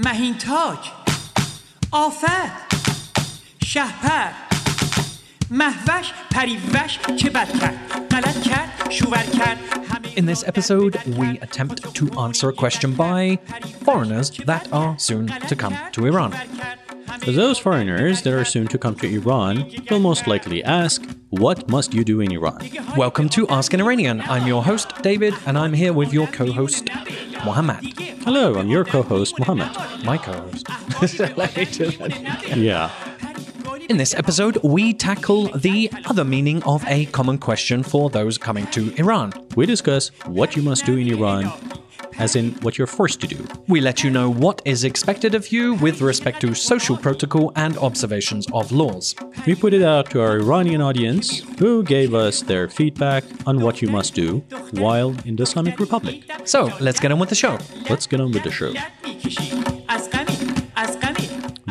مهین تاج آفت شهپر محوش پریوش چه بد کرد غلط کرد شوور کرد همه In this episode, we attempt to answer a question by foreigners that are soon to come to Iran. For those foreigners that are soon to come to Iran will most likely ask, What must you do in Iran? Welcome to Ask an Iranian. I'm your host, David, and I'm here with your co host, Mohammad. Hello, I'm your co host, Mohammed. My co host. Yeah. In this episode, we tackle the other meaning of a common question for those coming to Iran. We discuss what you must do in Iran, as in what you're forced to do. We let you know what is expected of you with respect to social protocol and observations of laws. We put it out to our Iranian audience, who gave us their feedback on what you must do while in the Islamic Republic. So let's get on with the show. Let's get on with the show.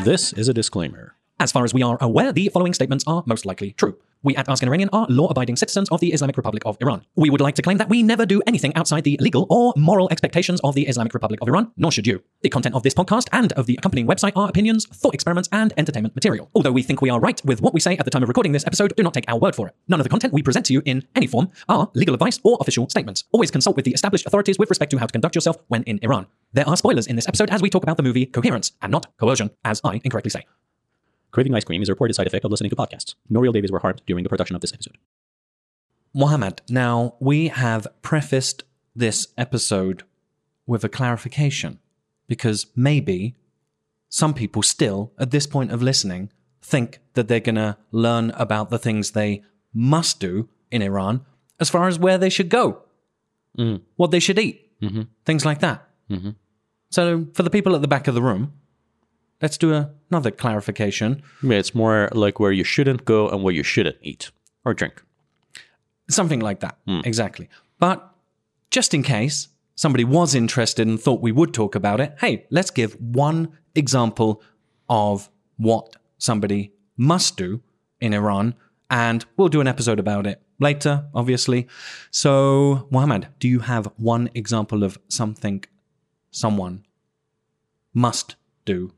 This is a disclaimer. As far as we are aware, the following statements are most likely true. We at Ask an Iranian are law abiding citizens of the Islamic Republic of Iran. We would like to claim that we never do anything outside the legal or moral expectations of the Islamic Republic of Iran, nor should you. The content of this podcast and of the accompanying website are opinions, thought experiments, and entertainment material. Although we think we are right with what we say at the time of recording this episode, do not take our word for it. None of the content we present to you in any form are legal advice or official statements. Always consult with the established authorities with respect to how to conduct yourself when in Iran. There are spoilers in this episode as we talk about the movie Coherence and not coercion, as I incorrectly say. Craving ice cream is a reported side effect of listening to podcasts. No real babies were harmed during the production of this episode. Mohammed, now we have prefaced this episode with a clarification because maybe some people still, at this point of listening, think that they're going to learn about the things they must do in Iran as far as where they should go, mm-hmm. what they should eat, mm-hmm. things like that. Mm-hmm. So, for the people at the back of the room, let's do another clarification. Yeah, it's more like where you shouldn't go and where you shouldn't eat or drink. Something like that. Hmm. Exactly. But just in case somebody was interested and thought we would talk about it, hey, let's give one example of what somebody must do in Iran. And we'll do an episode about it later, obviously. So, Mohammed, do you have one example of something someone must do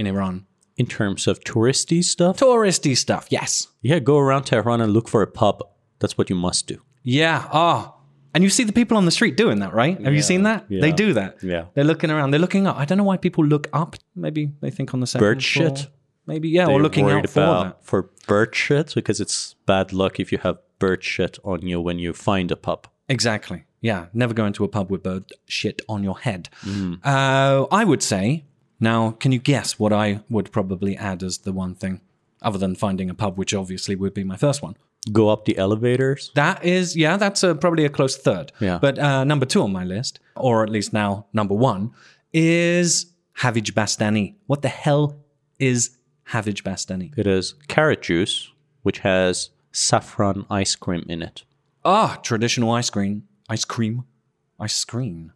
in Iran? In terms of touristy stuff, Touristy stuff, yes. yeah, go around Tehran and look for a pub. That's what you must do. Yeah. Oh. And you see the people on the street doing that, right? Have you seen that? Yeah. They do that. Yeah. They're looking around. They're looking up. I don't know why people look up. Maybe they think on the second Bird floor. shit? Maybe yeah, or They're looking worried out for that. for bird shit because it's bad luck if you have bird shit on you when you find a pub. Exactly. Yeah. Never go into a pub with bird shit on your head. Mm. Uh, I would say. Now, can you guess what I would probably add as the one thing, other than finding a pub, which obviously would be my first one? Go up the elevators. That is, yeah, that's uh probably a close third. Yeah. But uh, number two on my list, or at least now number one, is Havij Bastani. What the hell is Havij Bastani? It is carrot juice, which has saffron ice cream in it. Ah, traditional ice cream. Ice cream. Ice cream.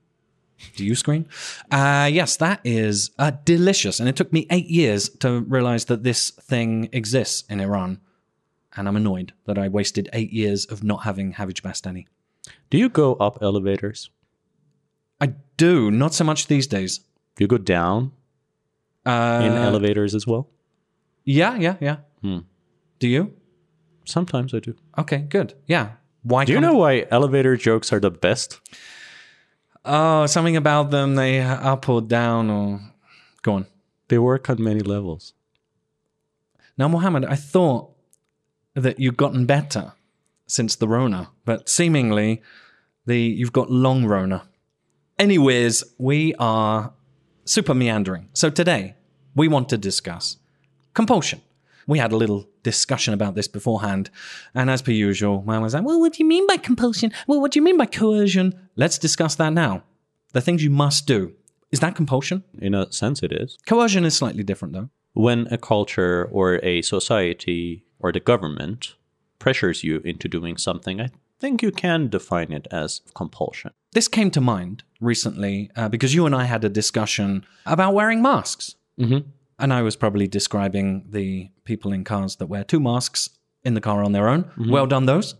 Do you scream? Uh, yes, that is uh, delicious. And it took me eight years to realize that this thing exists in Iran. And I'm annoyed that I wasted eight years of not having Havij Bastani. Do you go up elevators? I do, not so much these days. Do you go down Uh, in elevators as well? Yeah, yeah, yeah. Hmm. Do you? Sometimes I do. Okay, good. Yeah. Why? Do you know why elevator jokes are the best? Oh, something about them. They up or down or go on. They work on many levels. Now, Mohammed, I thought that you'd gotten better since the Rona, but seemingly the you've got long Rona. Anyways, we are super meandering. So today we want to discuss compulsion. We had a little discussion about this beforehand, and as per usual, man was like, "Well, what do you mean by compulsion? Well, what do you mean by coercion?" Let's discuss that now. The things you must do is that compulsion. In a sense, it is. Coercion is slightly different, though. When a culture or a society or the government pressures you into doing something, I think you can define it as compulsion. This came to mind recently uh, because you and I had a discussion about wearing masks. Mm-hmm. And I was probably describing the people in cars that wear two masks in the car on their own. Well done, those.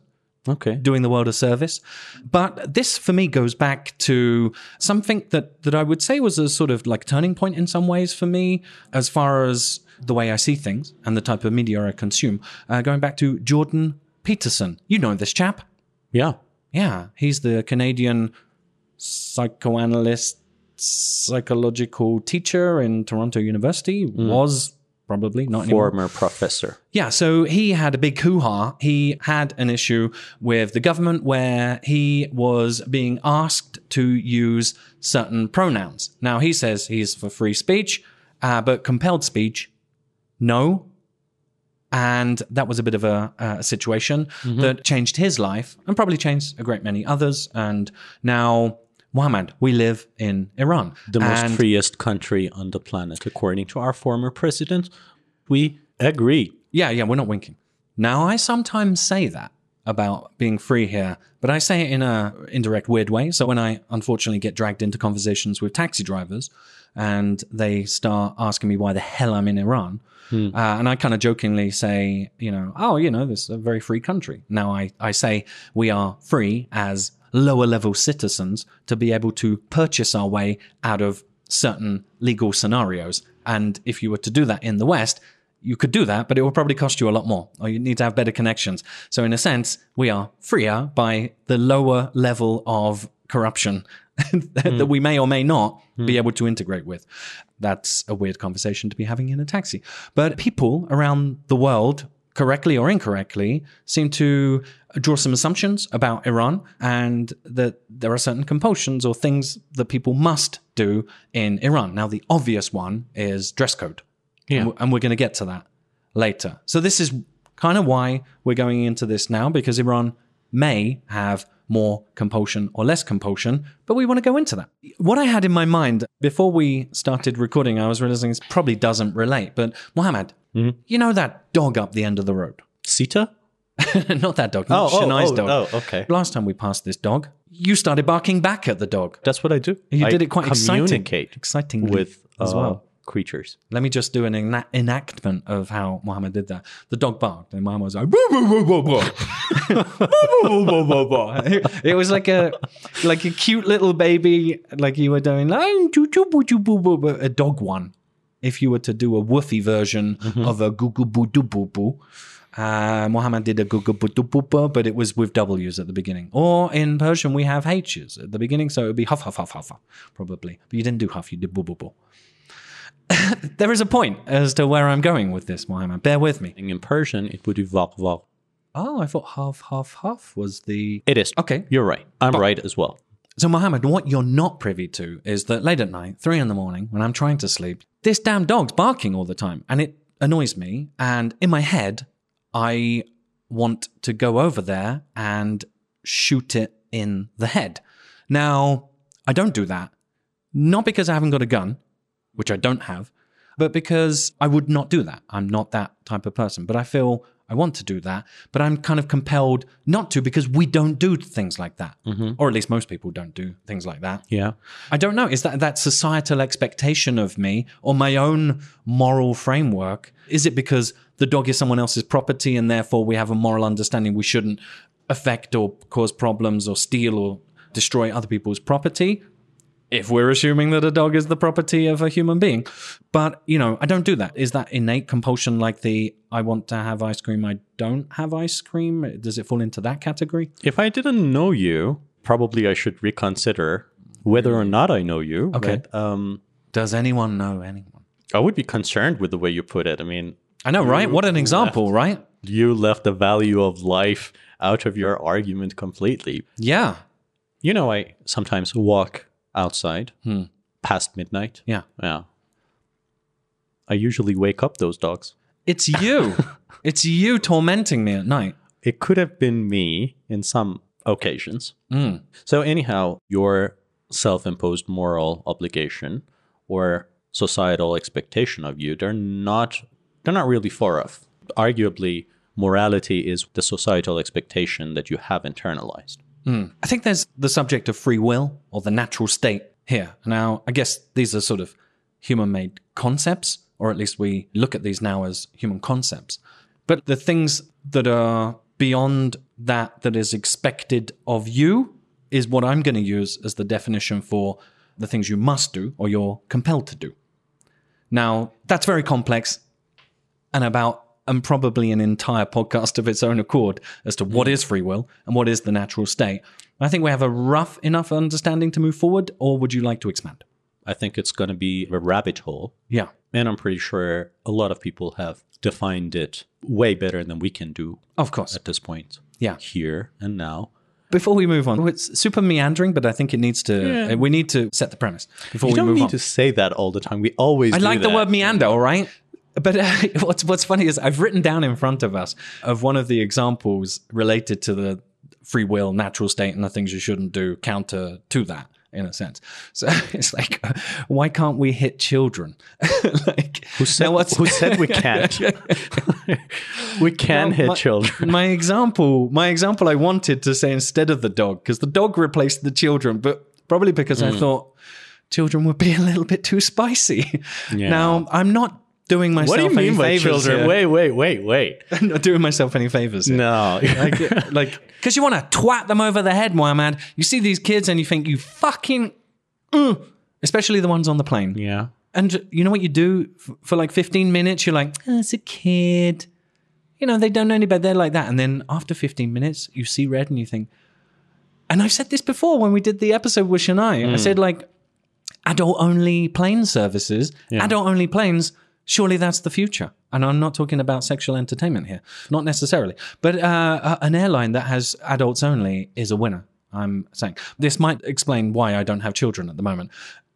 Okay. doing the world a service. But this for me goes back to something that, that I would say was a sort of like turning point in some ways for me, as far as the way I see things and the type of media I consume. Uh, going back to Jordan Peterson. You know this chap. Yeah. Yeah, he's the Canadian psychoanalyst, psychological teacher in Toronto University. Mm. Was probably not anymore. Former professor. Yeah, so he had a big hoo ha. He had an issue with the government where he was being asked to use certain pronouns. Now, he says he's for free speech, uh, but compelled speech, no. And that was a bit of a, uh, a situation mm-hmm. that changed his life and probably changed a great many others. And now, Muhammad, we live in Iran. The most And- freest country on the planet, according to our former president. We agree. Yeah, yeah, we're not winking. Now, I sometimes say that about being free here, but I say it in a indirect, weird way. So when I unfortunately get dragged into conversations with taxi drivers, and they start asking me why the hell I'm in Iran, uh, and I kind of jokingly say, you know, oh, you know, this is a very free country. Now I I say we are free as lower level citizens to be able to purchase our way out of certain legal scenarios. And if you were to do that in the West, you could do that, but it will probably cost you a lot more, or you need to have better connections. So, in a sense, we are freer by the lower level of corruption that we may or may not be hmm. able to integrate with. That's a weird conversation to be having in a taxi. But people around the world, correctly or incorrectly, seem to draw some assumptions about Iran and that there are certain compulsions or things that people must do in Iran. Now, the obvious one is dress code. Yeah. And, we're going to get to that later. So this is kind of why we're going into this now because Iran may have more compulsion or less compulsion, but we want to go into that. What I had in my mind before we started recording, I was realizing this probably doesn't relate, but Mohammed, mm-hmm. you know that dog up the end of the road? Sita? not that dog, not Oh, oh, Shania's oh, dog. oh, okay. Last time we passed this dog, you started barking back at the dog. That's what I do. You I did it quite exciting, communicate excitingly with as uh, well. creatures. Let me just do an ena- enactment of how Muhammad did that. The dog barked, and Muhammad was like, "Boo, boo, boo, boo, boo." Boo, boo, boo, boo, boo. it was like a like a cute little baby, like you were doing like "Choo, choo, boo, choo, boo, boo," but a dog one. If you were to do a woofy version of a goo goo boo doo boo boo, uh, Muhammad did a goo goo boo doo boo boo, but it was with W's at the beginning. Or in Persian, we have H's at the beginning, so it would be huff huff huff huff, huff, probably. But you didn't do huff, you did boo there is a point as to where I'm going with this, Mohammed. Bear with me. In Persian, it would be vak vak. Oh, I thought half, half, half was the. It is. Okay. You're right. I'm right as well. So, Mohammed, what you're not privy to is that late at night, three in the morning, when I'm trying to sleep, this damn dog's barking all the time and it annoys me. And in my head, I want to go over there and shoot it in the head. Now, I don't do that, not because I haven't got a gun, which I don't have, but because I would not do that. I'm not that type of person. But I feel I want to do that, but I'm kind of compelled not to because we don't do things like that. Mm-hmm. Or at least most people don't do things like that. Yeah. I don't know. Is that that societal expectation of me or my own moral framework? Is it because the dog is someone else's property and therefore we have a moral understanding we shouldn't affect or cause problems or steal or destroy other people's property? If we're assuming that a dog is the property of a human being. But, you know, I don't do that. Is that innate compulsion like the I want to have ice cream, I don't have ice cream? Does it fall into that category? If I didn't know you, probably I should reconsider whether or not I know you. Okay. But, um, Does anyone know anyone? I would be concerned with the way you put it. I mean, I know, right? What an example, right? you left the value of life out of your argument completely. Yeah. You know, I sometimes walk outside past midnight. Yeah. Yeah. I usually wake up those dogs. It's you. it's you tormenting me at night. It could have been me in some occasions. Mm. So, anyhow, your self imposed moral obligation or societal expectation of you, they're not they're not really far off. Arguably, morality is the societal expectation that you have internalized. Hmm. I think there's the subject of free will or the natural state here. Now, I guess these are sort of human made concepts, or at least we look at these now as human concepts. But the things that are beyond that that is expected of you is what I'm going to use as the definition for the things you must do or you're compelled to do. Now, that's very complex and about and probably an entire podcast of its own accord as to what mm. is free will and what is the natural state. I think we have a rough enough understanding to move forward, or would you like to expand? I think it's going to be a rabbit hole. Yeah. And I'm pretty sure a lot of people have defined it way better than we can do Of course. at this point. Yeah. Here and now. Before we move on, it's super meandering, but I think it needs to. Uh, we need to set the premise before You we don't move need on. to say that all the time. We always I like the word meander, all right. But uh, what's what's funny is I've written down in front of us of one of the examples related to the free will, natural state, and the things you shouldn't do counter to that in a sense. So it's like, why can't we hit children? like, Who said, now who said we can't? we can Well, hit my, children. My example, my example, I wanted to say instead of the dog because the dog replaced the children, but probably because Hmm. I thought children would be a little bit too spicy. Yeah. Now I'm not doing myself What do you any mean by favors children? here. Wait, wait, wait, wait. I'm not doing myself any favors. here. No. like, like, because you want to twat them over the head, Mohammed. You see these kids and you think you fucking, mm, especially the ones on the plane. yeah. And you know what you do for like 15 minutes? You're like, oh, it's a kid. You know, they don't know any better. They're like that. And then after 15 minutes, you see red and you think, and I've said this before when we did the episode with Shania. I said, like, adult only plane services, adult only planes, surely that's the future. And I'm not talking about sexual entertainment here, not necessarily. But uh, an airline that has adults only is a winner. I'm saying this might explain why I don't have children at the moment.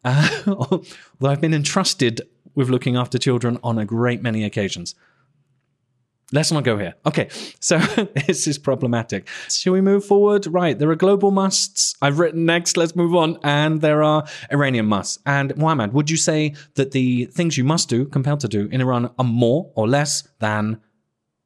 Uh, although I've been entrusted with looking after children on a great many occasions. Let's not go here. Okay, so this is problematic. Shall we move forward? Right, there are global musts. I've written next. Let's move on. And there are Iranian musts. And Muhammad, would you say that the things you must do, compelled to do in Iran, are more or less than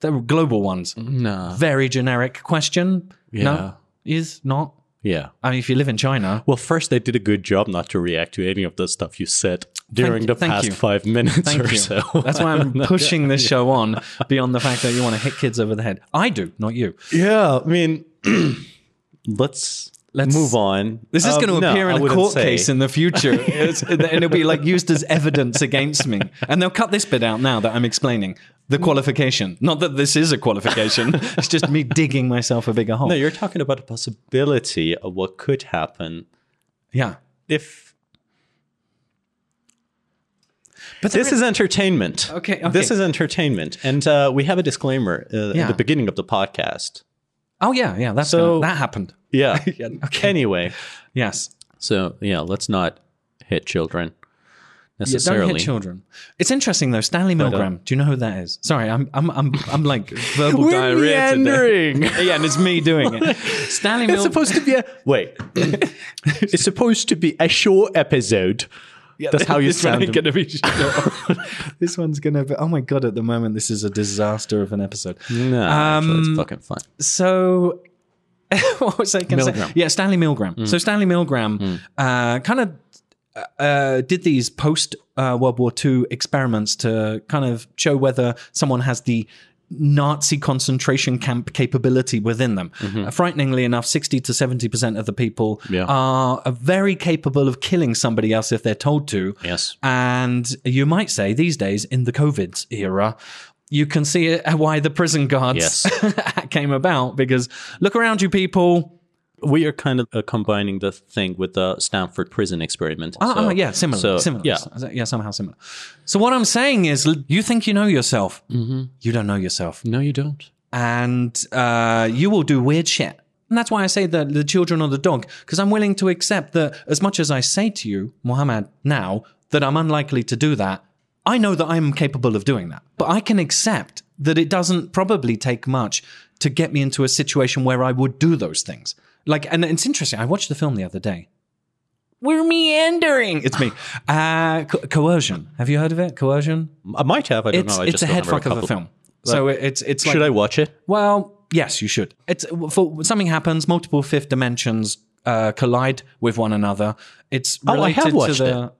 the global ones? No. Very generic question. Yeah. No, is not. Yeah. I mean, if you live in China, Well, first, they did a good job not to react to any of the stuff you said during you- the thank past you. five minutes Thank or you. so. That's why I'm pushing this show on beyond the fact that you want to hit kids over the head. I do, not you. yeah. I mean, let's. Let's- move on. This is Um, going to appear I in a court say. case in the future, and it'll be like used as evidence against me. And they'll cut this bit out now that I'm explaining the qualification. Not that this is a qualification; it's just me digging myself a bigger hole. No, you're talking about the possibility of what could happen yeah, if but this is entertainment. Okay, okay. This is entertainment, and uh, we have a disclaimer uh, Yeah. at the beginning of the podcast. Oh yeah, yeah. That's So- gonna- that happened. Yeah. Yeah, okay. Anyway, Yes. so yeah, let's not hit children Yeah, don't hit children. It's interesting though. Stanley Milgram. Do you know who that is? Sorry, I'm I'm I'm, I'm like verbal diarrhea today. yeah, and it's me doing it. Stanley It's supposed to be a wait. it's supposed to be a short episode. That's how you this sound. gonna be this one's gonna be. Oh my god! At the moment, this is a disaster of an episode. no, Um, it's fucking fun. So, what was I going to say? Yeah, Stanley Milgram. So Stanley Milgram uh, kind of uh, did these post uh, World War II experiments to kind of show whether someone has the Nazi concentration camp capability within them. Uh, frighteningly enough, 60 to 70% of the people Yeah. are, are very capable of killing somebody else if they're told to. Yes. And you might say these days, in the COVID era, you can see why the prison guards Yes. came about because look around you, people. We are kind of uh, combining the thing with the Stanford prison experiment. Ah, So- ah, yeah, similar, so, similar. Yeah, yeah, somehow similar. So what I'm saying is, you think you know yourself, Mm-hmm. you don't know yourself, no, you don't. and uh, you will do weird shit. And that's why I say that the children or the dog, because I'm willing to accept that as much as I say to you, Mohammed, now that I'm unlikely to do that, I know that I'm capable of doing that. But I can accept that it doesn't probably take much to get me into a situation where I would do those things. Like, and it's interesting. I watched the film the other day. We're meandering. It's me. Uh, co- coercion. Have you heard of it? Coercion. I might have. I don't It's know. I it's just a don't head remember fuck of a couple- film. So it- it's it's like Should I watch it? well, yes, you should. It's for something happens, multiple fifth dimensions uh, collide with one another. It's Oh, I related have watched to the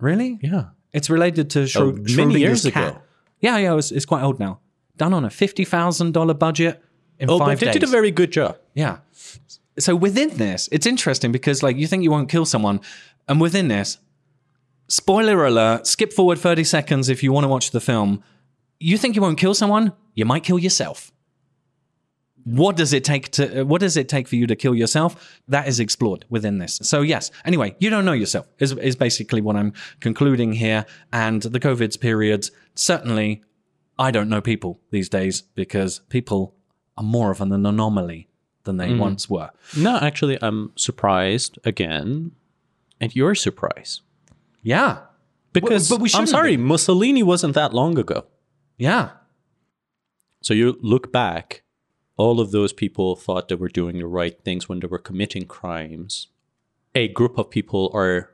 Really? Yeah. It's related to Schro- Oh, many Schrodinger's years cat. ago. Yeah, yeah, it's, it's quite old now. Done on a fifty thousand dollar budget. in Oh, five but they days. did a very good job. Yeah. So within this, it's interesting because like you think you won't kill someone, and within this, spoiler alert, skip forward 30 seconds if you want to watch the film. You think you won't kill someone, you might kill yourself. What does it take to uh, what does it take for you to kill yourself? That is explored within this. So yes, anyway, you don't know yourself is is basically what I'm concluding here and the COVID's period certainly I don't know people these days because people are more of an anomaly than they mm-hmm. once were. No, actually, I'm surprised again at your surprise. Yeah. Because but we I'm sorry, be. Mussolini wasn't that long ago. Yeah. So you look back, all of those people thought they were doing the right things when they were committing crimes. A group of people are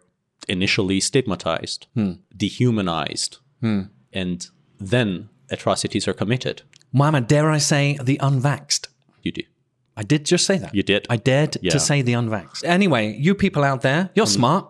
initially stigmatized, hmm. dehumanized, hmm. and then atrocities are committed. Mama, dare I say the unvaxxed? You do. I did just say that. You did. I dared Yeah. to say the unvaxxed. Anyway, you people out there, you're mm. smart.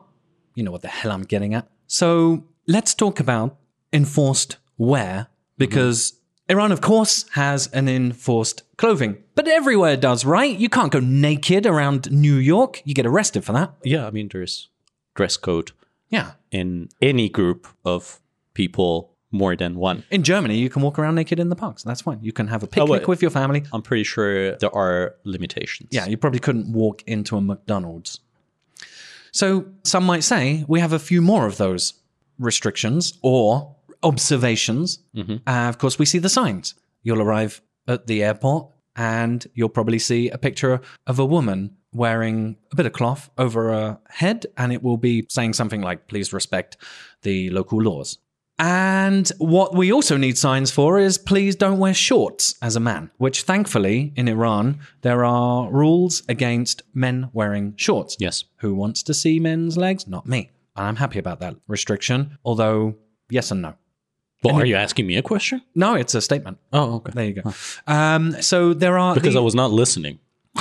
You know what the hell I'm getting at. So let's talk about enforced wear because mm-hmm. Iran, of course, has an enforced clothing, but everywhere does, right? You can't go naked around New York. You get arrested for that. Yeah, I mean, there's dress code Yeah. in any group of people more than one. In Germany, you can walk around naked in the parks. That's fine. You can have a picnic wait. with your family. I'm pretty sure there are limitations. Yeah, you probably couldn't walk into a McDonald's. So some might say we have a few more of those restrictions or observations. Uh, of course, we see the signs. You'll arrive at the airport and you'll probably see a picture of a woman wearing a bit of cloth over her head, and it will be saying something like, please respect the local laws. And what we also need signs for is please don't wear shorts as a man, which thankfully in Iran, there are rules against men wearing shorts. Yes. Who wants to see men's legs? Not me. And I'm happy about that restriction, although, yes and no. Well, are you asking me a question? No, it's a statement. Oh, okay. There you go. Um, so there are. Because the- I was not listening.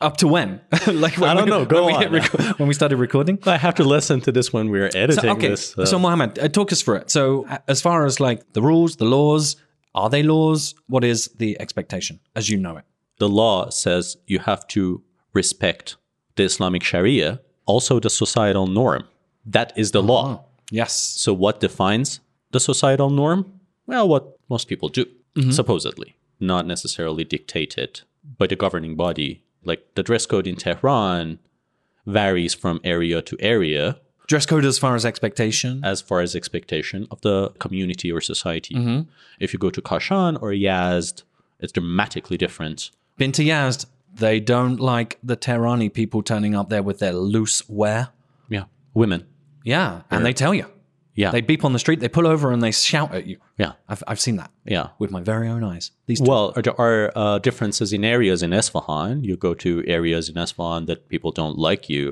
up to when? like when I don't we- know. Go when on. reco- when we started recording? I have to listen to this when we're editing So, okay, this. uh, so Mohammed, uh, talk us through it. So, as far as like the rules, the laws, are they laws? What is the expectation as you know it? the law says you have to respect the Islamic Sharia, also the societal norm. That is the law. Yes. So, what defines the societal norm? Well, what most people do, supposedly, not necessarily dictated by the governing body. Like the dress code in Tehran varies from area to area Dress code as far as expectation. as far as expectation of the community or society. Mm-hmm. If you go to Kashan or Yazd, it's dramatically different. Been to Yazd. They don't like the Tehrani people turning up there with their loose wear. Yeah, women. Yeah, and they tell you. Yeah, They beep on the street, they pull over, and they shout at you. yeah, I've, I've seen that yeah. with my very own eyes. These two. Well, there are uh, differences in areas in Esfahan. You go to areas in Esfahan that people don't like you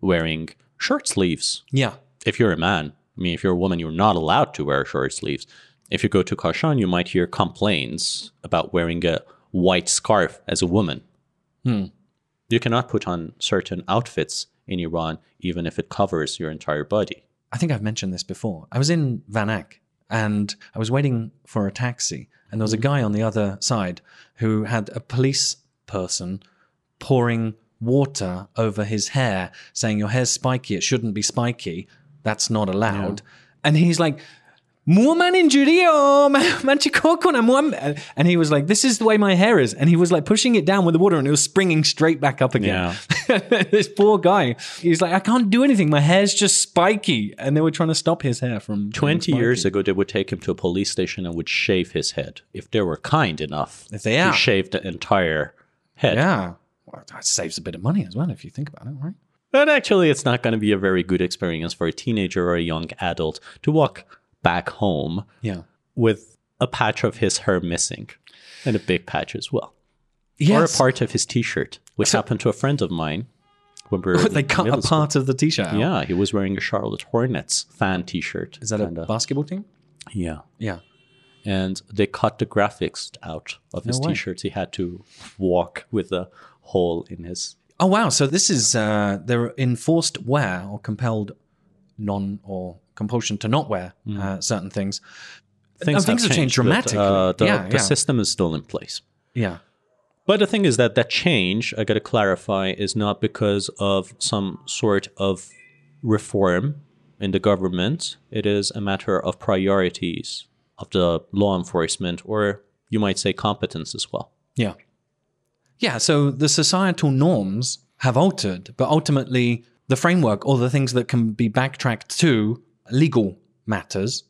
wearing shirt sleeves. yeah. If you're a man, I mean, if you're a woman, you're not allowed to wear short sleeves. If you go to Kashan, you might hear complaints about wearing a white scarf as a woman. You cannot put on certain outfits in Iran, even if it covers your entire body. I think I've mentioned this before. I was in Vanak and I was waiting for a taxi, and there was a mm-hmm. guy on the other side who had a police person pouring water over his hair, saying, Your hair's spiky, it shouldn't be spiky. That's not allowed. And he's like, "Muaman injury or manchikokona muam-" and he was like, "This is the way my hair is," and he was like pushing it down with the water, and it was springing straight back up again. this poor guy, he's like, "I can't do anything. My hair's just spiky," and they were trying to stop his hair from 20 years ago, they would take him to a police station and would shave his head if they were kind enough If they are. shave the entire head. Yeah, well, that saves a bit of money as well if you think about it, right? But actually, it's not going to be a very good experience for a teenager or a young adult to walk back home Yeah. with a patch of his hair missing and a big patch as well. Or a part of his t shirt, which happened to a friend of mine when we were they in cut a school. part of the t-shirt. Yeah, he was wearing a Charlotte Hornets fan t shirt. Is that a basketball team? Yeah. Yeah. and they cut the graphics out of his t-shirts. He had to walk with a hole in his. Oh wow! So this is uh, they're enforced wear or compelled non or compulsion to not wear uh, certain things. things, things have changed but, dramatically. uh, the, Yeah, the yeah. system is still in place. Yeah. But the thing is that that change, I got to clarify, is not because of some sort of reform in the government. It is a matter of priorities of the law enforcement, or you might say competence as well. Yeah. Yeah. So the societal norms have altered, but ultimately the framework or the things that can be backtracked to legal matters.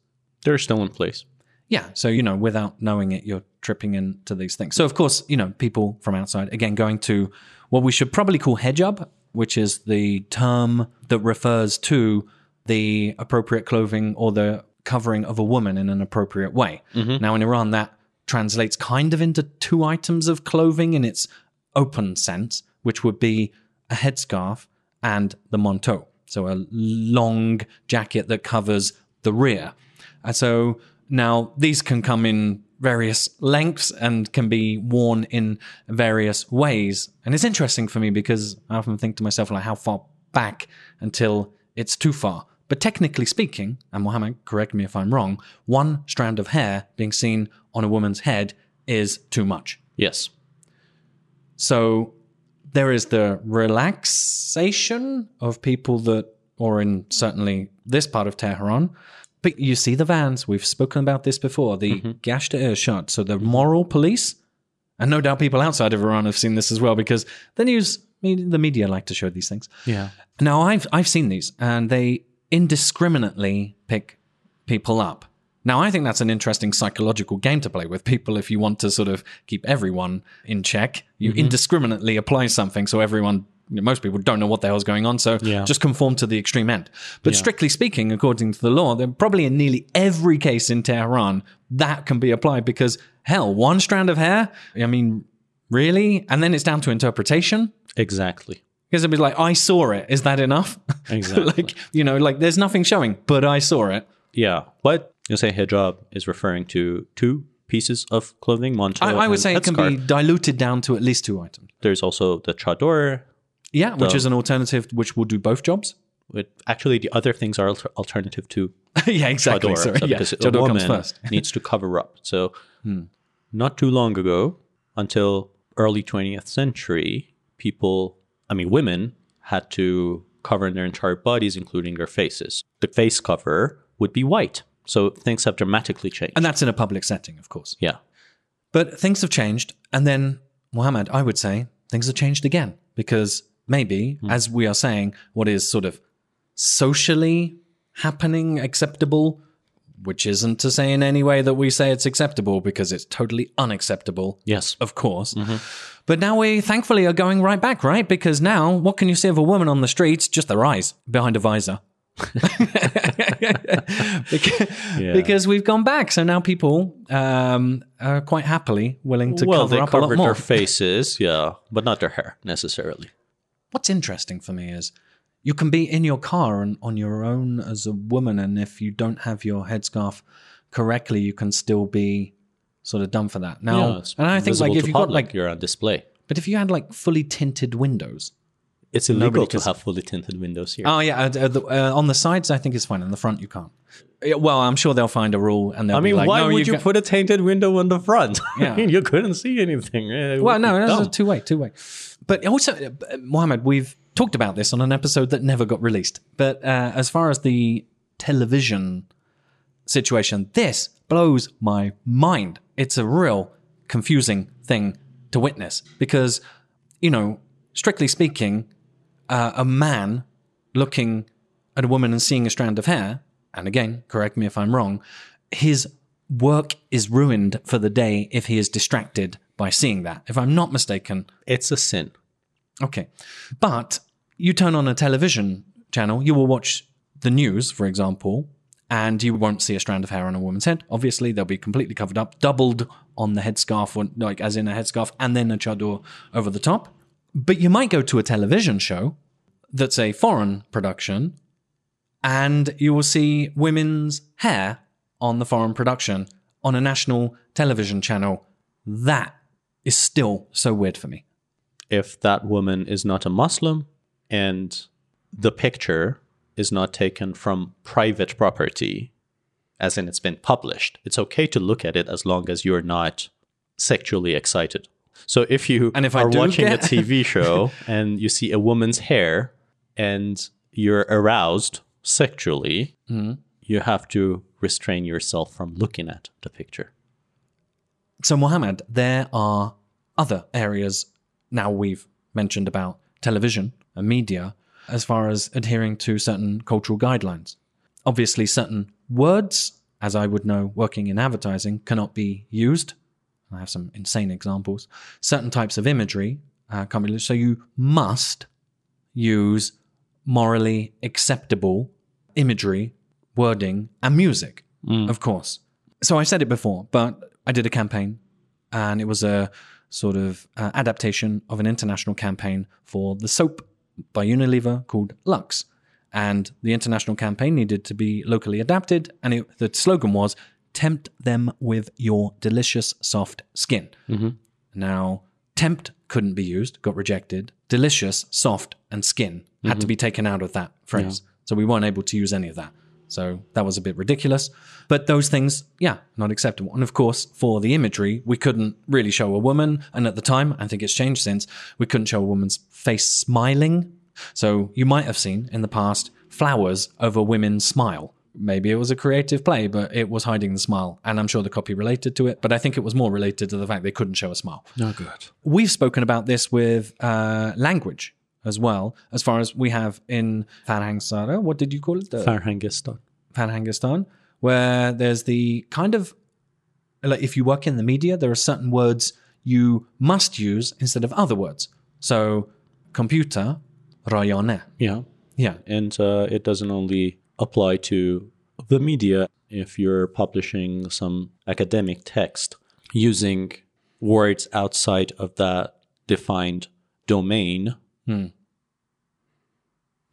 They're still in place. Yeah. So, you know, without knowing it, you're tripping into these things. So, of course, you know, people from outside, again, going to what we should probably call hijab, which is the term that refers to the appropriate clothing or the covering of a woman in an appropriate way. Mm-hmm. Now, in Iran, that translates kind of into two items of clothing in its open sense, which would be a headscarf and the manteau. So, a long jacket that covers the rear. And so now these can come in various lengths and can be worn in various ways. And it's interesting for me because I often think to myself, like, how far back until it's too far? But technically speaking, and Mohammed, correct me if I'm wrong, one strand of hair being seen on a woman's head is too much. Yes. So there is the relaxation of people that, or in certainly this part of Tehran, but you see the vans. We've spoken about this before. The mm Irshad. So the moral police, and no doubt people outside of Iran have seen this as well because the news, the media like to show these things. Yeah. Now I've I've seen these, and they indiscriminately pick people up. Now, I think that's an interesting psychological game to play with people. If you want to sort of keep everyone in check, you mm-hmm. indiscriminately apply something so everyone, most people don't know what the hell's going on. So Yeah. just conform to the extreme end. But strictly speaking, according to the law, then probably in nearly every case in Tehran, that can be applied because hell, one strand of hair, I mean, really? And then it's down to interpretation. Exactly. Because it'd be like, I saw it. Is that enough? Exactly. like, you know, like there's nothing showing, but I saw it. Yeah. But you say hijab is referring to two pieces of clothing, manto I, I would say it can be diluted down to at least two items. There's also the chador. Yeah, which is an alternative which will do both jobs. With actually, the other things are alter- alternative to yeah, exactly. chador. Sorry. So yeah, because a chador woman comes first. Hmm. needs to cover up. So, not too long ago, until early 20th century, people, I mean, women had to cover their entire bodies, including their faces. The face cover would be white. So things have dramatically changed. And that's in a public setting, of course. yeah. But things have changed. And then, Mohammed, I would say things have changed again because maybe, hmm. as we are saying, what is sort of socially happening acceptable, which isn't to say in any way that we say it's acceptable because it's totally unacceptable. Yes. Of course. Mm-hmm. But now we thankfully are going right back, right? Because now, what can you see of a woman on the streets? Just their eyes behind a visor. because, because we've gone back. So now people um, are quite happily willing to well, cover they up a lot more. their faces, yeah, but not their hair necessarily. What's interesting for me is you can be in your car and on your own as a woman, and if you don't have your headscarf correctly, you can still be sort of done for that. Now, Yeah, and I think like if to you got like, you're on display. but if you had like fully tinted windows, It's illegal to have fully tinted windows here. Oh yeah, uh, uh, the, uh, on the sides I think it's fine. On the front you can't. Yeah, Well, I'm sure they'll find a rule, and they'll I mean, like, why no, would you got- put a tainted window on the front? Yeah. I mean, you couldn't see anything. It Well, no, a two way, two way. But also, uh, Mohammed, we've talked about this on an episode that never got released. But uh, as far as the television situation, this blows my mind. It's a real confusing thing to witness because, you know, strictly speaking, uh, a man looking at a woman and seeing a strand of hair, and again, correct me if I'm wrong, his work is ruined for the day if he is distracted by seeing that. If I'm not mistaken, It's a sin. Okay. But you turn on a television channel, you will watch the news, for example, and you won't see a strand of hair on a woman's head. Obviously, they'll be completely covered up, doubled on the headscarf, or like as in a headscarf, and then a chador over the top. But you might go to a television show that's a foreign production, and you will see women's hair on the foreign production on a national television channel. That is still so weird for me. If that woman is not a Muslim and the picture is not taken from private property as in it's been published. It's okay to look at it as long as you're not sexually excited. So if you and if are watching get- a TV show and you see a woman's hair and you're aroused sexually, Mm-hmm. you have to restrain yourself from looking at the picture. So, Mohammed, there are other areas now we've mentioned about television and media as far as adhering to certain cultural guidelines. Obviously, certain words, as I would know working in advertising, cannot be used. I have some insane examples. Certain types of imagery uh, can't be used. So, you must use morally acceptable imagery, wording, and music, of course. So I said it before, but I did a campaign, and it was a sort of uh, adaptation of an international campaign for the soap by Unilever called Lux. And the international campaign needed to be locally adapted, and it, the slogan was "Tempt them with your delicious soft skin." Mm-hmm. Now, tempt couldn't be used, got rejected. Delicious, soft, and skin had to mm-hmm. be taken out of that phrase. So we weren't able to use any of that. So that was a bit ridiculous. But those things, yeah, not acceptable. And of course, for the imagery, we couldn't really show a woman. And at the time, I think it's changed since, we couldn't show a woman's face smiling. So you might have seen in the past flowers over women's smile. Maybe it was a creative play, but it was hiding the smile. And I'm sure the copy related to it, but I think it was more related to the fact they couldn't show a smile. Oh, good. We've spoken about this with uh, language as well, as far as we have in Farhangsara. What did you call it? The Farhangistan. Farhangistan, where there's the kind of like if you work in the media, there are certain words you must use instead of other words. So, computer, rayane. Yeah. Yeah, And uh, it doesn't only apply to the media. If you're publishing some academic text using words outside of that defined domain,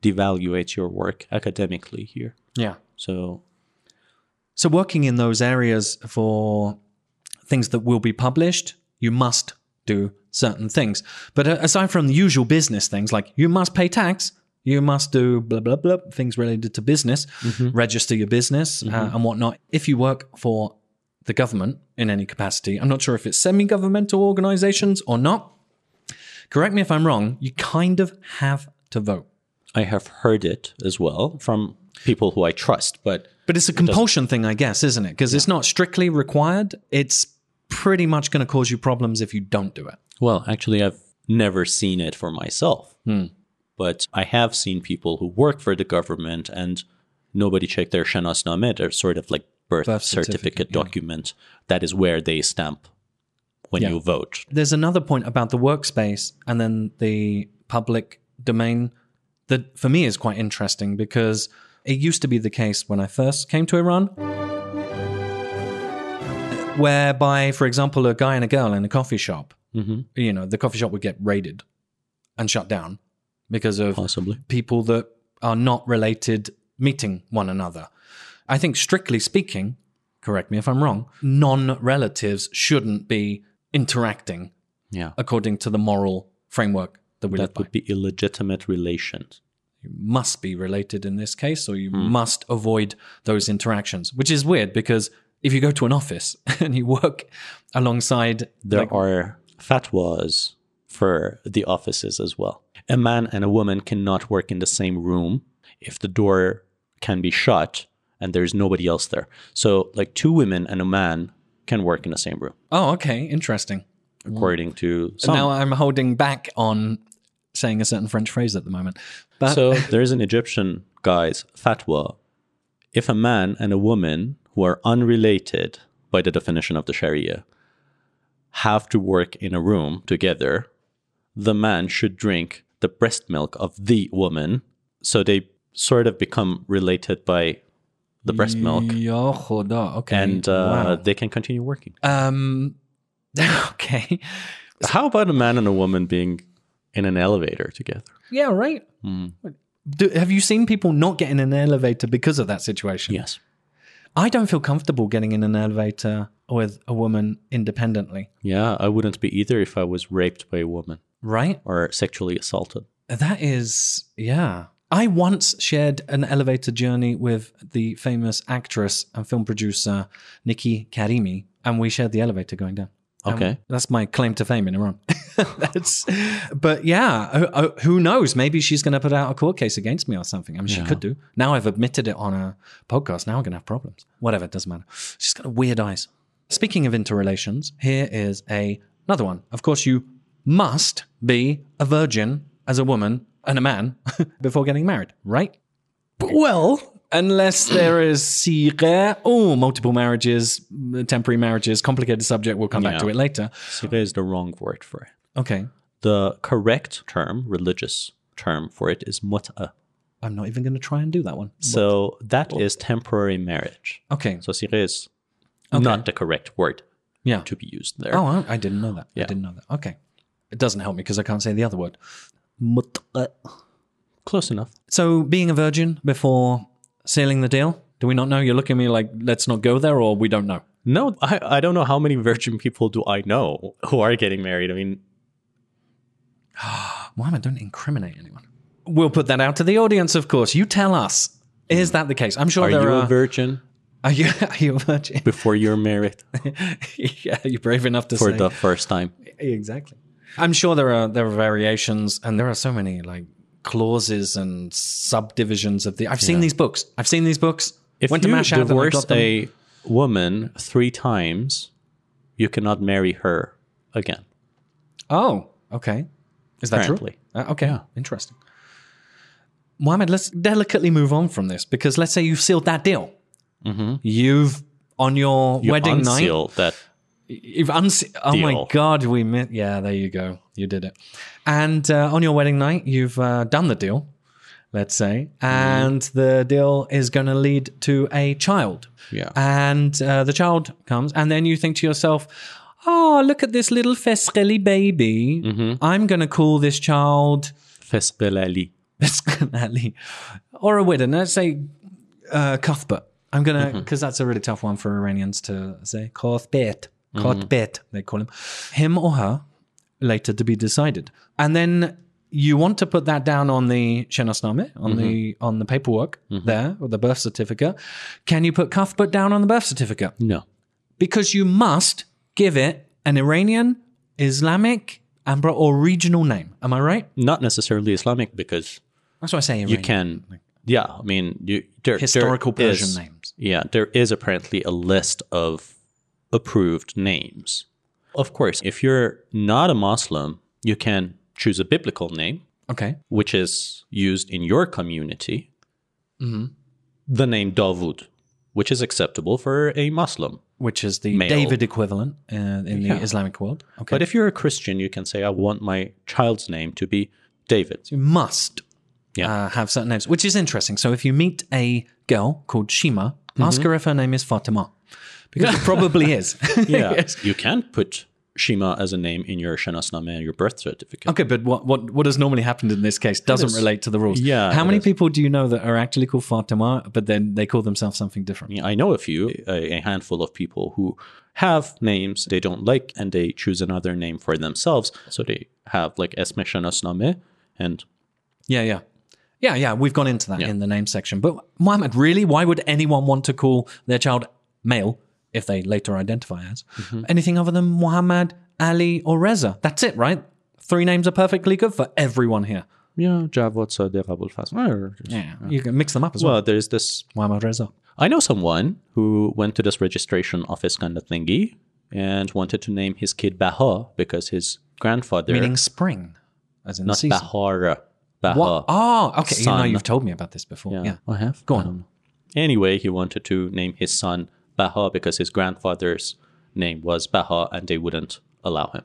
devaluates your work academically here. yeah. So, So, working in those areas for things that will be published, you must do certain things. But uh, aside from the usual business things, like you must pay tax, you must do blah, blah, blah, things related to business, mm-hmm. register your business uh, mm-hmm. and whatnot. If you work for the government in any capacity, I'm not sure if it's semi governmental organizations or not. Correct me if I'm wrong, you kind of have to vote. I have heard it as well from people who I trust, but But it's a compulsion thing, I guess, isn't it? Because it's not strictly required. It's pretty much going to cause you problems if you don't do it. Well, actually, I've never seen it for myself, hmm. But I have seen people who work for the government and nobody checked their Shanasname, their sort of like birth, Birth certificate, certificate, yeah. document. That is where they stamp when Yeah. you vote. There's another point about the workspace and then the public domain that for me is quite interesting because it used to be the case when I first came to Iran. Whereby, for example, a guy and a girl in a coffee shop, mm-hmm. you know, the coffee shop would get raided and shut down because of Possibly. people that are not related meeting one another. I think, strictly speaking, correct me if I'm wrong, non relatives shouldn't be interacting Yeah. according to the moral framework that we live That by. would be illegitimate relations. You must be related in this case, or you Hmm. must avoid those interactions, which is weird because if you go to an office and you work alongside There like, are fatwas for the offices as well. A man and a woman cannot work in the same room if the door can be shut and there's nobody else there. So, like two women and a man can work in the same room, Oh, okay, interesting. according to some. Now I'm holding back on saying a certain French phrase at the moment. But so, there's an Egyptian guy's fatwa. If a man and a woman who are unrelated by the definition of the Sharia have to work in a room together, the man should drink the breast milk of the woman. So they sort of become related by the breast milk khuda, okay. and uh, wow. they can continue working. Um, okay. How about a man and a woman being in an elevator together? Yeah, right. Hmm. Do, have you seen people not get in an elevator because of that situation? Yes. I don't feel comfortable getting in an elevator with a woman independently, Yeah, I wouldn't be either if I was raped by a woman right? or sexually assaulted. That is, yeah. I once shared an elevator journey with the famous actress and film producer Niki Karimi, and we shared the elevator going down. Um, Okay. that's my claim to fame in Iran. That's, but yeah, uh, uh, who knows? Maybe she's going to put out a court case against me or something. I mean, she could do. Now I've admitted it on a podcast. Now I'm going to have problems. Whatever, it doesn't matter. She's got weird eyes. Speaking of interrelations, here is a another one. Of course, you must be a virgin as a woman and a man before getting married, right? Well, unless there is sire or oh, multiple marriages, temporary marriages, complicated subject. We'll come back to it later. Sire is the wrong word for it. Okay. The correct term, religious term for it is mut'a. I'm not even going to try and do that one. So that is temporary marriage. Okay. So sire is not the correct word Yeah. to be used there. Oh, I, I didn't know that. I didn't know that. Okay. It doesn't help me because I can't say the other word. Close enough. So, being a virgin before sealing the deal, do we not know? You're looking at me like, let's not go there, or we don't know. No, I, I don't know how many virgin people do I know who are getting married. I mean, Mohammed, don't incriminate anyone. We'll put that out to the audience, of course. You tell us. Is that the case? I'm sure are there you are. a virgin are, you, are you a virgin? before you're married yeah, you're brave enough to say that for say. the first time? Exactly. I'm sure there are there are variations, and there are so many like clauses and subdivisions of the. I've seen these books. I've seen these books. If Went to you Mash Out and I divorce got them. a woman three times, you cannot marry her again. Oh, okay. Is that Apparently. true? Uh, okay, interesting. Mohammed, let's delicately move on from this because let's say you've sealed that deal. You've on your Mm-hmm. You wedding night. that. You've Oh my god, we met. Yeah, there you go. You did it. And uh, on your wedding night, you've uh, done the deal. Let's say, and the deal is going to lead to a child. Yeah. And uh, the child comes, and then you think to yourself, "Oh, look at this little Fesreli baby. I'm going to call this child Fesbelali. Fesreli, or a widow. Let's say uh, Cuthbert. I'm gonna because that's a really tough one for Iranians to say. Cuthbert, Cuthbert, mm-hmm. they call him. Him or her, later to be decided. And then you want to put that down on the shenasname, on the mm-hmm. on the paperwork mm-hmm. there, or the birth certificate. Can you put Cuthbert down on the birth certificate? No. Because you must give it an Iranian, Islamic, and bro- or regional name. Am I right? Not necessarily Islamic because That's what I say. you can. Yeah, I mean, you, there, Historical there Persian is- names. Yeah, there is apparently a list of approved names. Of course, if you're not a Muslim, you can choose a biblical name, Okay. which is used in your community. Mm-hmm. The name Davud, which is acceptable for a Muslim. which is the Male. David equivalent uh, in the Islamic world. Okay, But if you're a Christian, you can say, I want my child's name to be David. So you must Yeah. uh, have certain names, which is interesting. So if you meet a girl called Shima, Mm-hmm. ask her if her name is Fatima, because it probably is. Yeah. Yes. You can put Shima as a name in your Shanasname and your birth certificate. Okay, but what, what what has normally happened in this case doesn't relate to the rules. Yeah, How many is. people do you know that are actually called Fatima, but then they call themselves something different? Yeah, I know a few, a, a handful of people who have names they don't like and they choose another name for themselves. So they have like Esme Shanasname and Yeah, yeah. Yeah, yeah. We've gone into that Yeah. in the name section. But Mohammed, really? Why would anyone want to call their child male if they later identify as Mm-hmm. anything other than Muhammad, Ali, or Reza? That's it, right? Three names are perfectly good for everyone here. yeah, Javad Sadiq Abul Fazl. Yeah. You can mix them up as well. Well, there's this. Muhammad Reza. I know someone who went to this registration office kind of thingy and wanted to name his kid Baha because his grandfather, Meaning spring, as in not season. Bahara, Baha. What? Oh, okay. You know, you've told me about this before. Yeah. I have. Go on. Um, anyway, he wanted to name his son Baha because his grandfather's name was Baha and they wouldn't allow him.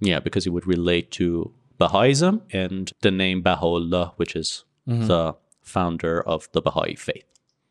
Yeah, because he would relate to Baha'ism and the name Baha'u'llah, which is Mm-hmm. the founder of the Baha'i faith.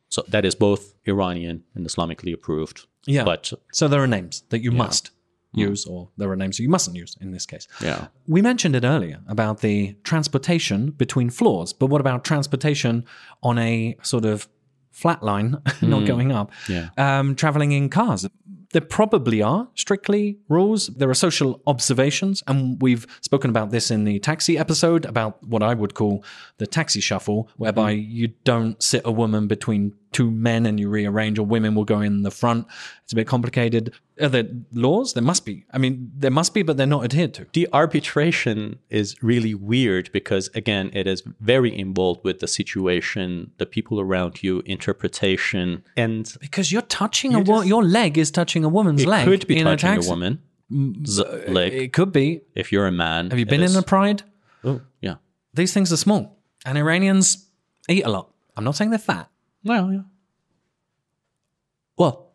So that is both Iranian and Islamically approved. Yeah. But So there are names that you must use, or there are names that you mustn't use in this case. yeah. We mentioned it earlier about the transportation between floors, but what about transportation on a sort of flat line, not going up? Yeah. Um, traveling in cars. there probably are strictly rules. There are social observations, and we've spoken about this in the taxi episode about what I would call the taxi shuffle, whereby you don't sit a woman between two men and you rearrange, or women will go in the front. It's a bit complicated. Are there laws? There must be. I mean, there must be, but they're not adhered to. The arbitration is really weird because, again, it is very involved with the situation, the people around you, interpretation, and Because you're touching a wo- your leg is touching a woman's it leg could be in a touching a, taxi. woman's mm, uh, leg. It could be. if you're a man, Have you been in a pride? Oh, yeah. These things are small, and Iranians eat a lot. I'm not saying they're fat. Well, yeah. Well.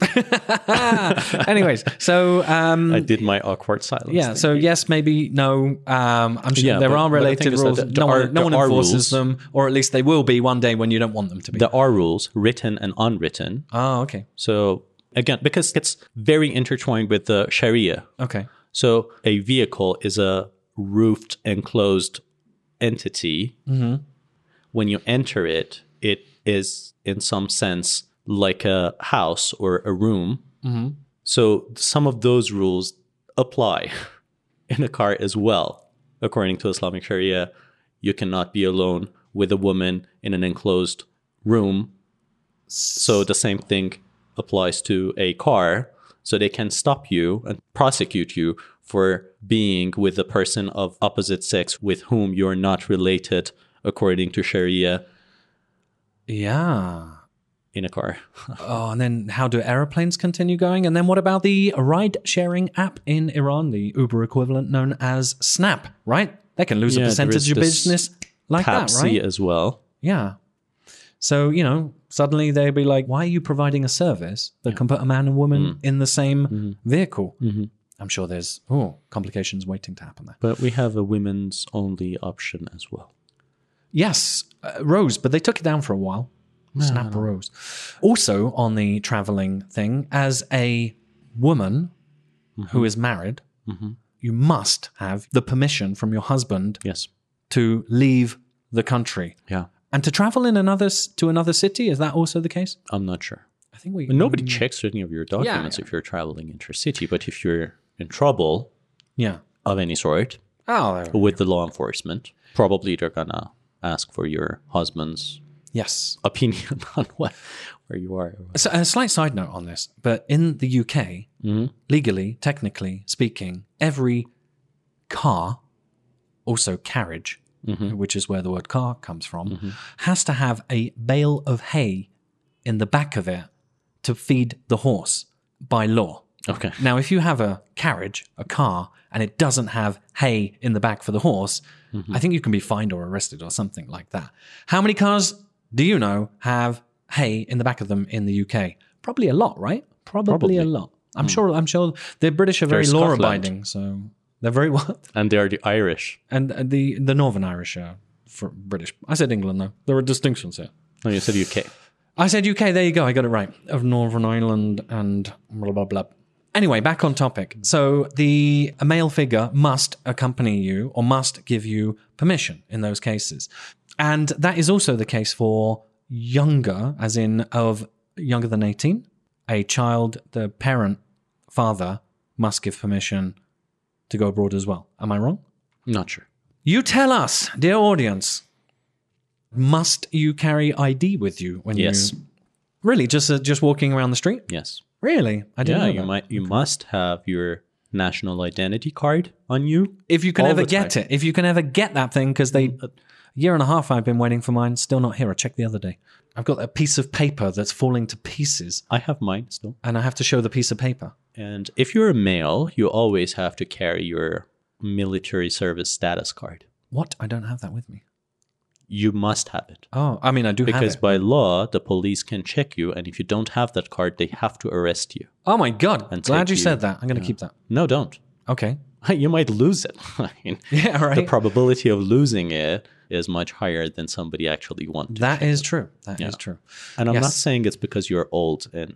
Anyways, so um, I did my awkward silence. yeah, thing. so yes, maybe no. Um, I'm sure Yeah, there but- are but the thing related is that rules. there no are- one, no one enforces rules. them, or at least they will be one day when you don't want them to be. there are rules, written and unwritten. oh, okay, So again, because it's very intertwined with the Sharia. okay, So a vehicle is a roofed, enclosed entity. When you enter it, it is in some sense like a house or a room. Mm-hmm. So some of those rules apply in a car as well. According to Islamic Sharia, you cannot be alone with a woman in an enclosed room. So the same thing applies to a car. So they can stop you and prosecute you for being with a person of opposite sex with whom you're not related according to Sharia yeah. in a car. Oh, and then how do aeroplanes continue going? And then what about the ride sharing app in Iran, the Uber equivalent known as Snapp, right? They can lose Yeah, a percentage of business like that, right? as well. Yeah. So, you know, suddenly they'll be like, why are you providing a service that can put a man and woman Mm. in the same Mm-hmm. vehicle? I'm sure there's oh complications waiting to happen there. But we have a women's only option as well. Yes, uh, Rose, but they took it down for a while. Snapp Rose. Also, on the traveling thing, as a woman who is married, you must have the permission from your husband Yes. to leave the country Yeah. and to travel in another to another city. Is that also the case? I'm not sure. I think we But nobody checks any of your documents yeah. if you're traveling intercity. But if you're in trouble Yeah. of any sort Oh, with the law enforcement, probably they're gonna ask for your husband's yes. opinion on what where you are. So a slight side note on this, but in the UK, mm-hmm. legally, technically speaking, every car, also carriage, mm-hmm. which is where the word car comes from, mm-hmm. has to have a bale of hay in the back of it to feed the horse by law. Okay. Now, if you have a carriage, a car, and it doesn't have hay in the back for the horse, I think you can be fined or arrested or something like that. How many cars do you know have hay in the back of them in the UK? Probably a lot, right? Probably, Probably. a lot. I'm hmm. sure. I'm sure the British are very law abiding, so they're very what? And they are the Irish. And the the Northern Irish are for British. I said England though. There are distinctions here. No, you said UK. I said UK. There you go. I got it right. Of Northern Ireland and blah blah blah. Anyway, back on topic. So the a male figure must accompany you or must give you permission in those cases, and that is also the case for younger, as in of younger than eighteen. A child, the parent, father must give permission to go abroad as well. Am I wrong? Not sure. You tell us, dear audience. Must you carry ID with you when Yes. you really just uh, just walking around the street? Yes. Really, I didn't Yeah, know you that. might you must have your national identity card on you. If you can all ever the get time. it, if you can ever get that thing, because they mm, uh, a year and a half I've been waiting for mine, still not here. I checked the other day. I've got a piece of paper that's falling to pieces, I have mine still. and I have to show the piece of paper. And if you're a male, you always have to carry your military service status card. What? I don't have that with me. You must have it. Oh, I mean, I do Because have it. by law, the police can check you, and if you don't have that card, they have to arrest you. oh my god! And Glad you you- said that. I'm going to keep that. No, don't. Okay. You might lose it. I mean, Yeah. Right. the probability of losing it is much higher than somebody actually wanting. that is true. That is Yeah. true. And I'm not saying it's because you're old and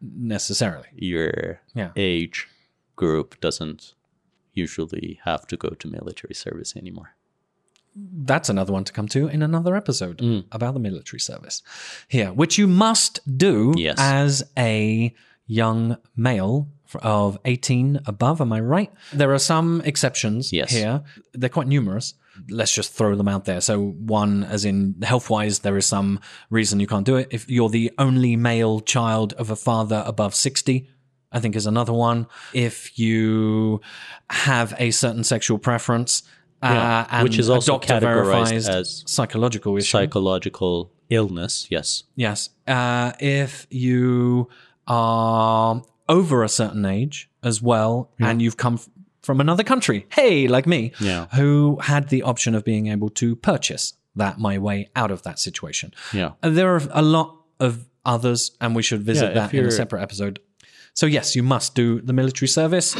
Necessarily. your Yeah. age group doesn't usually have to go to military service anymore. That's another one to come to in another episode mm. about the military service here, which you must do Yes. as a young male of 18 above. Am I right? There are some exceptions Yes. here. They're quite numerous. Let's just throw them out there. So, one, as in health wise, there is some reason you can't do it. If you're the only male child of a father above 60, I think is another one. If you have a certain sexual preference, Yeah, uh, and which is also categorized as psychological issue. Psychological illness, yes. Yes. Uh, if you are over a certain age as well, and you've come f- from another country, hey, like me, Yeah. who had the option of being able to purchase that my way out of that situation. Yeah. Uh, There are a lot of others, and we should visit Yeah, that in a separate episode. So, yes, you must do the military service.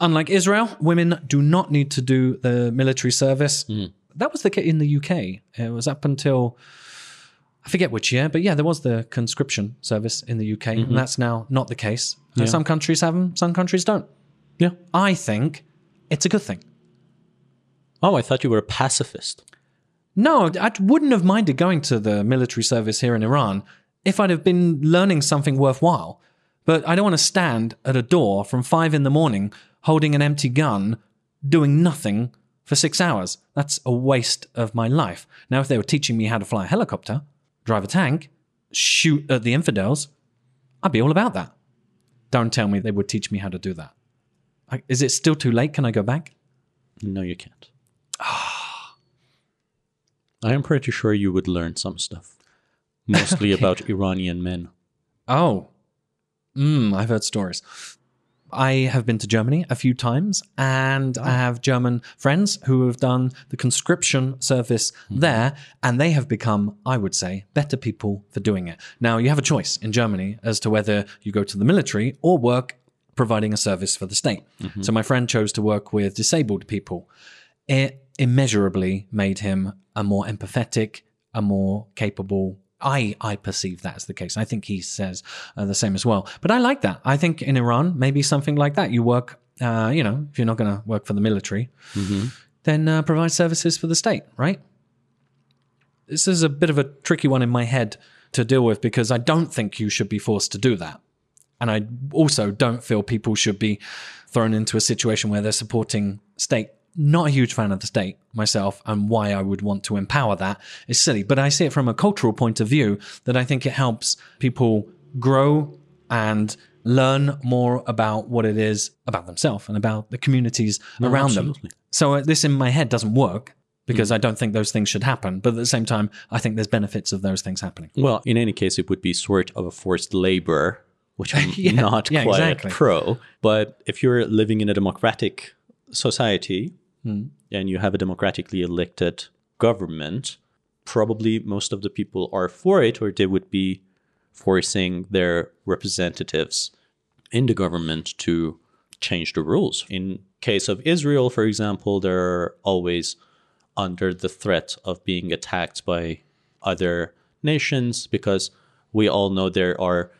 Unlike Israel, women do not need to do the military service. Mm. That was the case in the UK. It was up until I forget which year, but yeah, there was the conscription service in the UK, Mm-hmm. and that's now not the case. Uh, Some countries have them, some countries don't. Yeah. I think it's a good thing. Oh, I thought you were a pacifist. No, I wouldn't have minded going to the military service here in Iran if I'd have been learning something worthwhile. But I don't want to stand at a door from five in the morning holding an empty gun, doing nothing for six hours. That's a waste of my life. Now, if they were teaching me how to fly a helicopter, drive a tank, shoot at the infidels, I'd be all about that. Don't tell me they would teach me how to do that. I- Is it still too late? Can I go back? No, you can't. I am pretty sure you would learn some stuff. Mostly about Iranian men. Oh, mm, I've heard stories. I have been to Germany a few times, and I oh. have German friends who have done the conscription service hmm. there, and they have become, I would say, better people for doing it. Now, you have a choice in Germany as to whether you go to the military or work providing a service for the state. Mm-hmm. So, my friend chose to work with disabled people. It immeasurably made him a more empathetic, a more capable. I, I perceive that as the case. I think he says uh, the same as well. But I like that. I think in Iran, maybe something like that. You work, uh, you know, if you're not going to work for the military, then uh, provide services for the state, right? This is a bit of a tricky one in my head to deal with because I don't think you should be forced to do that. And I also don't feel people should be thrown into a situation where they're supporting state. Not a huge fan of the state myself, and why I would want to empower that is silly. But I see it from a cultural point of view that I think it helps people grow and learn more about what it is about themselves and about the communities around absolutely. them. So uh, this in my head doesn't work because I don't think those things should happen. But at the same time, I think there's benefits of those things happening. Well, in any case, it would be sort of a forced labor, which I'm Yeah, not yeah, quite exactly. pro. But if you're living in a democratic society Hmm. and you have a democratically elected government, probably most of the people are for it, or they would be forcing their representatives in the government to change the rules. In case of Israel, for example, they're always under the threat of being attacked by other nations because we all know there are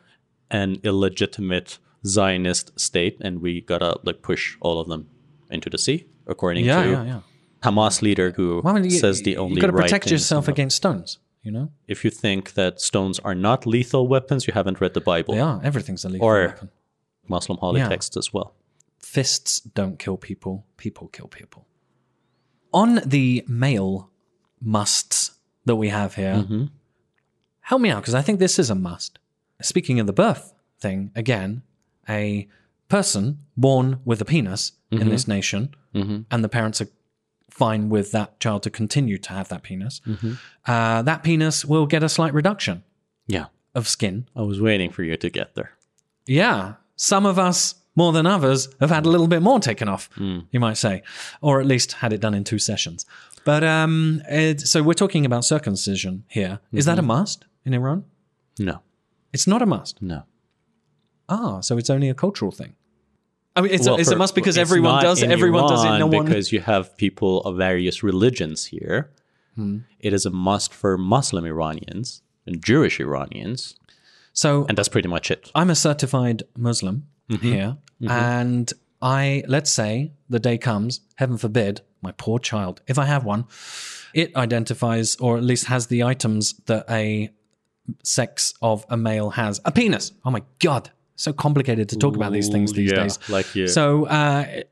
an illegitimate Zionist state and we gotta like push all of them into the sea, according Yeah, to yeah, yeah. Hamas leader who Well, I mean, you- says the only you got to right protect yourself against stones. You know, If you think that stones are not lethal weapons, you haven't read the Bible they are. Everything's a lethal or weapon. Muslim holy Yeah. texts as well. Fists don't kill people. People kill people. On the male musts that we have here, Mm-hmm. help me out because I think this is a must. Speaking of the birth thing, again, a person born with a penis Mm-hmm. in this nation, and the parents are fine with that child to continue to have that penis, Mm-hmm. uh, that penis will get a slight reduction Yeah. of skin. I was waiting for you to get there. Yeah, some of us more than others have had a little bit more taken off, Hmm. you might say, or at least had it done in two sessions. But um, it, so we're talking about circumcision here. Is that a Mm-hmm. must in Iran? No, It's not a must. no. Ah, so it's only a cultural thing. I mean, it's, Well, a, it's for- a must because everyone does Everyone does it. No one. because you have people of various religions here. Hmm. It is a must for Muslim Iranians and Jewish Iranians, So and that's pretty much it. I'm a certified Muslim Mm-hmm. here, and I let's say the day comes, heaven forbid, My poor child. If I have one, it identifies or at least has the items that a sex of a male has. A penis. Oh my god. So complicated to talk about these things these yeah, days. like you. So, uh,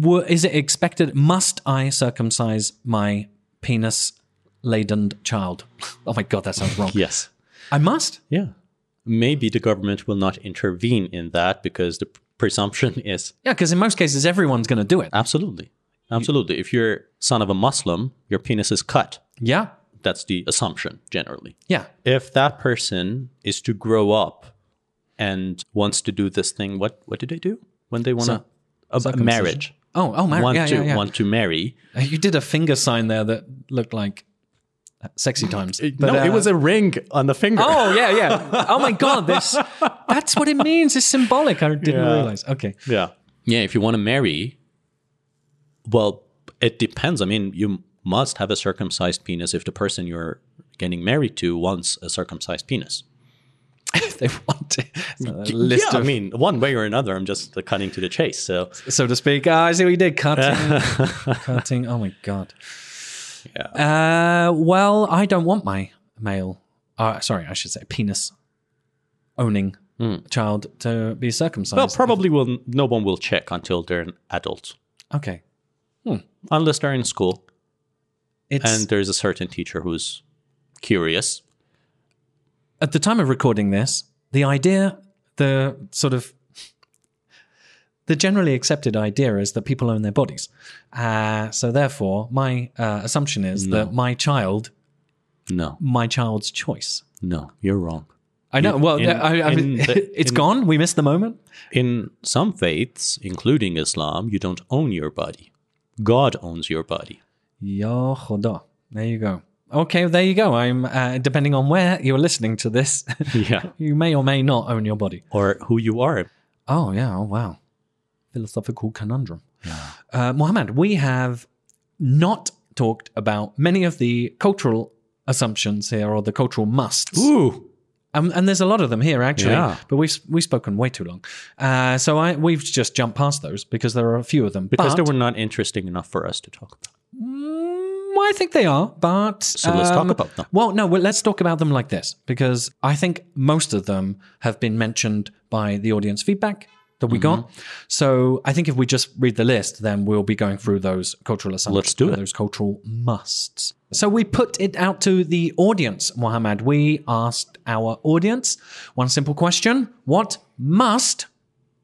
w- is it expected? Must I circumcise my penis laden child? Oh my god, that sounds wrong. Yes. I must. Yeah. Maybe the government will not intervene in that because the presumption is Yeah, because in most cases, everyone's going to do it. absolutely. Absolutely. If you're son of a Muslim, your penis is cut. Yeah, That's the assumption generally. yeah. If that person is to grow up and wants to do this thing, what what do they do when they want to a circumcision. marriage? Oh, oh, mar- want yeah, to yeah, yeah. want to marry. Uh, You did a finger sign there that looked like uh, sexy times. But, no, uh, it was a ring on the finger. Oh yeah, yeah. Oh my god, this that's what it means. It's symbolic. I didn't Yeah. realize. Okay. Yeah. Yeah, if you want to marry, well, it depends. I mean, you must have a circumcised penis if the person you're getting married to wants a circumcised penis. If they want list yeah, of, I mean, one way or another, I'm just cutting to the chase. So, so to speak. Ah, I see what you did. Cutting. cutting. Oh my god. yeah. Uh, well, I don't want my male. Uh, sorry, I should say penis owning child to be circumcised. Well, probably will no one will check until they're an adult, okay. unless they're in school It's and there's a certain teacher who's curious. At the time of recording this, the idea, the sort of the generally accepted idea is that people own their bodies. Uh, so therefore, my uh, assumption is that my child, No, my child's choice. no, you're wrong. I know. Well, in- I, I mean, the- it's in- gone. We missed the moment. In some faiths, including Islam, you don't own your body. God owns your body. Ya. There you go. Okay, there you go. I'm uh, depending on where you're listening to this, Yeah. you may or may not own your body. or who you are. Oh yeah. Oh wow. Philosophical conundrum. Uh, Mohammed, we have not talked about many of the cultural assumptions here or the cultural musts. Ooh. Um, and there's a lot of them here actually, Yeah. but we've we've spoken way too long. Uh, so I we've just jumped past those because there are a few of them. Because but, they were not interesting enough for us to talk about. Mm, I think they are, but So let's talk about them. Well, no, well, let's talk about them like this because I think most of them have been mentioned by the audience feedback that we got. Mm-hmm. So I think if we just read the list, then we'll be going through those cultural assumptions. Let's do it. Those cultural musts. So we put it out to the audience, Mohammed. We asked our audience one simple question: What must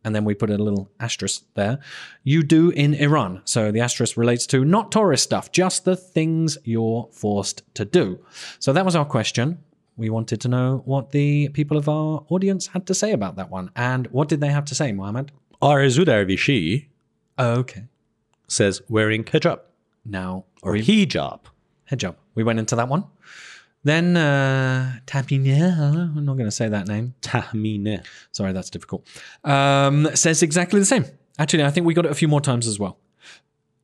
and then we put a little asterisk there. You do in Iran. So the asterisk relates to not tourist stuff, just the things you're forced to do. So that was our question. We wanted to know what the people of our audience had to say about that one. And what did they have to say, Mohammed? Arzu Dervishi Okay. says wearing hijab Now, or we, hijab. hijab. We went into that one. Then, uh, Tapine, I'm not going to say that name. Tahmine. Sorry, that's difficult. Um, says exactly the same. Actually, I think we got it a few more times as well.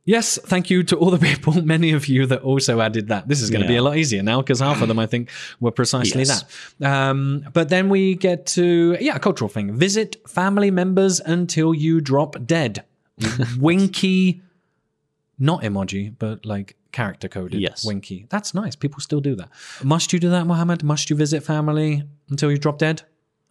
Yes, thank you to all the people, many of you that also added that. This is going to be a lot easier now because half of them, I think, were precisely Yes. that. Um, but then we get to, yeah, a cultural thing. Visit family members until you drop dead. Winky, not emoji, but like character coded. Yes. Winky. That's nice. People still do that. Must you do that, Mohammed? Must you visit family until you drop dead?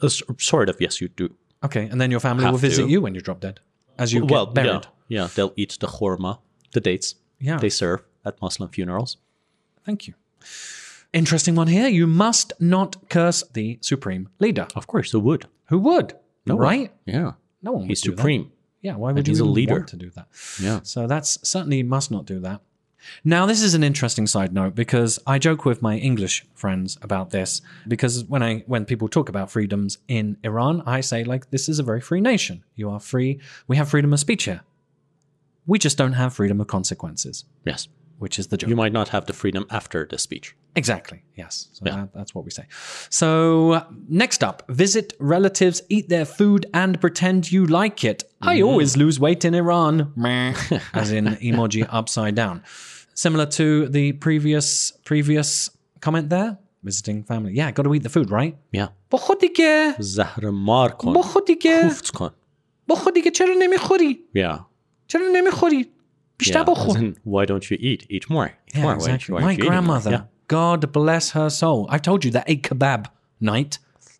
Uh, sort of, yes, you do. Okay, and then your family Have will visit to. you when you drop dead, as you well, get buried. yeah, yeah, they'll eat the khorma, the dates Yeah. they serve at Muslim funerals. Thank you. Interesting one here. You must not curse the supreme leader. Of course, who would. Who would? No one. right? Yeah, No one. he's would do that. supreme. Yeah. Why would he's you a even leader. want to do that? Yeah. So that's certainly must not do that. Now, this is an interesting side note because I joke with my English friends about this because when I when people talk about freedoms in Iran, I say like this is a very free nation. You are free. We have freedom of speech here. We just don't have freedom of consequences, Yes, which is the joke. you might not have the freedom after the speech. Exactly. Yes. So Yeah. that, that's what we say. So next up, visit relatives, eat their food, and pretend you like it. I Mm. always lose weight in Iran, Meh. as in emoji upside down. Similar to the previous previous comment there. Visiting family. Yeah, got to eat the food, right? Yeah. بخور دیگه. زهر مار کن. بخور دیگه. کوفت کن. بخور دیگه. چرا نمیخوری؟ Yeah. چرا نمیخوری؟ Yeah, Ishtabachu. as in, why don't you eat? Eat more. Eat Yeah, more. Why aren't exactly. you- why My aren't you eating more? grandmother, Yeah. God bless her soul. I've told you that ate kebab night.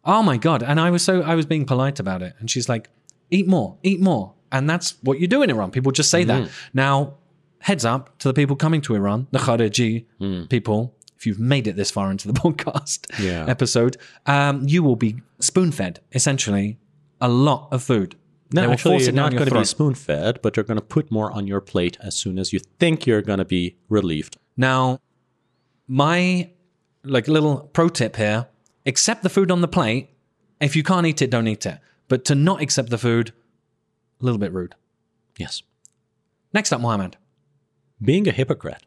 Oh my god! And I was so I was being polite about it, and she's like, "Eat more, eat more," and that's what you do in Iran. People just say that. Now, heads up to the people coming to Iran, the Khariji people. If you've made it this far into the podcast Yeah. episode, um, you will be spoon fed essentially a lot of food. They No, will actually, you're not going to be spoon fed, but you're going to put more on your plate as soon as you think you're going to be relieved. Now, my like little pro tip here: accept the food on the plate. If you can't eat it, don't eat it. But to not accept the food, a little bit rude. Yes. Next up, Mohammed. Being a hypocrite.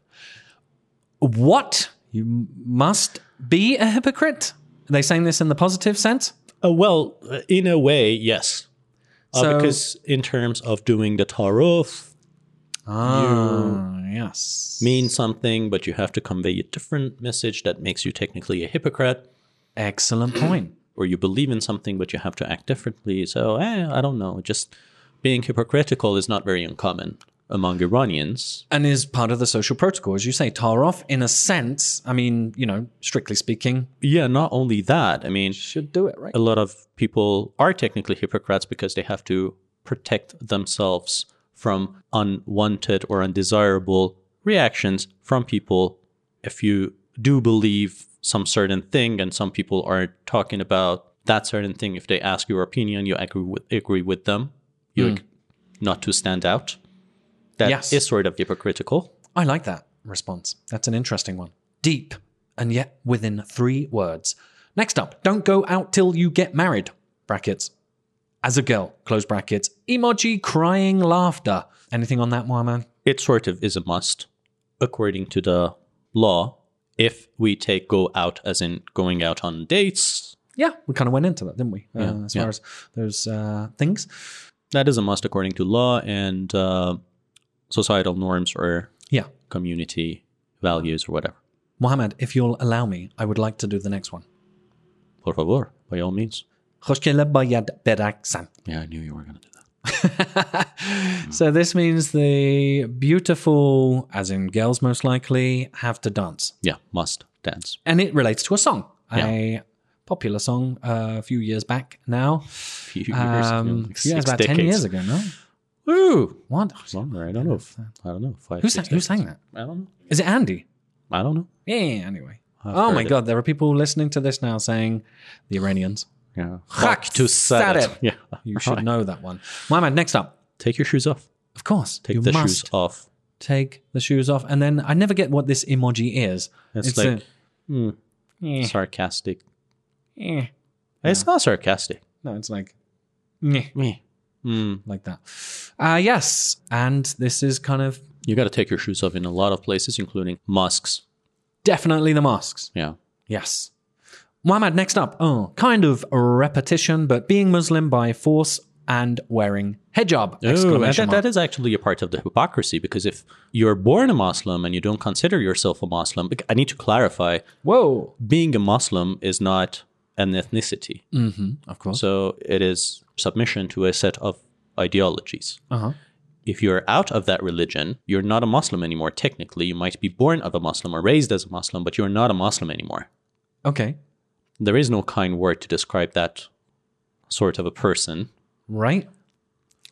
What you must be a hypocrite? Are they saying this in the positive sense? Uh, well, uh, in a way, yes. Uh, So- because in terms of doing the taruf, Ah, yes. mean something, but you have to convey a different message that makes you technically a hypocrite. Excellent point. Or you believe in something, but you have to act differently. So, eh, I don't know. Just being hypocritical is not very uncommon among Iranians. and is part of the social protocol, as you say. taruf, in a sense. I mean, you know, strictly speaking, Yeah, not only that. I mean, should do it right. a lot of people are technically hypocrites because they have to protect themselves from unwanted or undesirable reactions from people. If you do believe some certain thing and some people are talking about that certain thing, if they ask your opinion, you agree with, agree with them, you hmm. ag- not to stand out. That is Yes. sort of hypocritical. I like that response. That's an interesting one. Deep, and yet within three words. Next up, don't go out till you get married. Brackets. As a girl, close brackets. Emoji crying laughter. Anything on that, Mohammed? it sort of is a must according to the law if we take go out as in going out on dates. Yeah, we kind of went into that, didn't we? Yeah, uh, as yeah. far as those uh, things. That is a must according to law and uh, societal norms or yeah community values or whatever. Mohammed, if you'll allow me, I would like to do the next one. Por favor, by all means. Yeah, I knew you were going to do that. So this means the beautiful, as in girls most likely, have to dance. yeah must dance and it relates to a song, a popular song uh, a few years back now. few years ago, Um, like yeah, about ten years ago. No, Ooh, what? longer i don't know if, i don't know five Who sang? Who sang that? i don't know Is it Andy? i don't know Yeah. Anyway. I've oh my it. God, there are people listening to this now saying the Iranians. Yeah Hak to Sadet. yeah You should know that one. My man, next up. take your shoes off Of course, take you the shoes off take the shoes off, and then I never get what this emoji is. It's, a- like hmm, eh, sarcastic. eh. It's not sarcastic. No, it's like meh, Me. Mm. like that. Uh, yes, and this is kind of You got to take your shoes off in a lot of places, including mosques. definitely the mosques. Yeah. Yes. Muhammad, next up. Oh, kind of a repetition, but being Muslim by force and wearing hijab. Oh, that, that is actually a part of the hypocrisy because if you're born a Muslim and you don't consider yourself a Muslim, I need to clarify Whoa. being a Muslim is not an ethnicity. Of course. So it is submission to a set of ideologies. Uh-huh. If you're out of that religion, you're not a Muslim anymore. Technically, you might be born of a Muslim or raised as a Muslim, but you're not a Muslim anymore. Okay. There is no kind word to describe that sort of a person Right.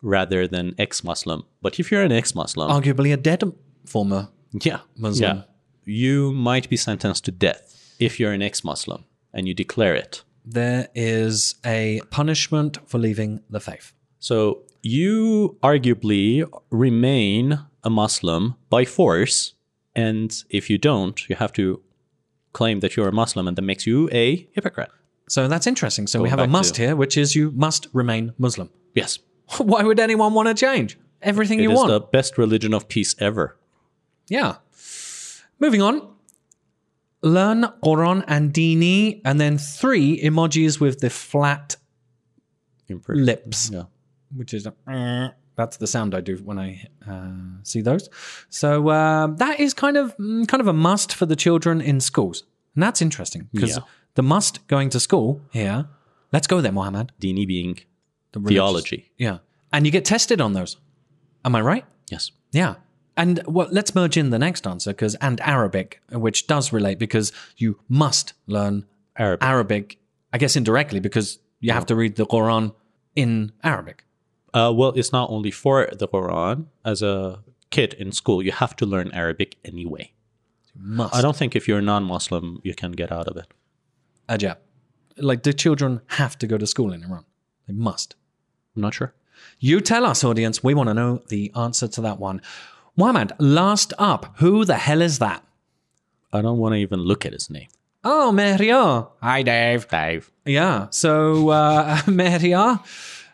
rather than ex-Muslim. But if you're an ex-Muslim, Arguably a dead former. yeah, Muslim. yeah, you might be sentenced to death if you're an ex-Muslim and you declare it. There is a punishment for leaving the faith. So you arguably remain a Muslim by force, and if you don't, you have to claim that you're a Muslim, and that makes you a hypocrite. So that's interesting. So we have a must to- here, which is you must remain Muslim. Yes, Why would anyone want to change? Everything it you is want. the best religion of peace ever. Yeah. Moving on. Learn Quran and Dini, and then three emojis with the flat lips, Yeah. which is a, that's the sound I do when I uh, see those. So um, that is kind of mm, kind of a must for the children in schools, and that's interesting because Yeah. the must going to school here. Let's go there, Mohammed. Dini being The theology. Yeah, and you get tested on those. Am I right? Yes. Yeah. And well, let's merge in the next answer because and Arabic, which does relate because you must learn Arabic. Arabic. I guess indirectly because you have to read the Quran in Arabic. Uh, well, it's not only for the Quran. As a kid in school, you have to learn Arabic anyway. Must. I don't think if you're a non-Muslim, you can get out of it. Ajab. Like, do children have to go to school in Iran? They must. I'm not sure. You tell us, audience. We want to know the answer to that one. Muhammad, last up. Who the hell is that? I don't want to even look at his name. Oh, Mehriar. Hi, Dave. Dave. Yeah. So, uh, Mehriar,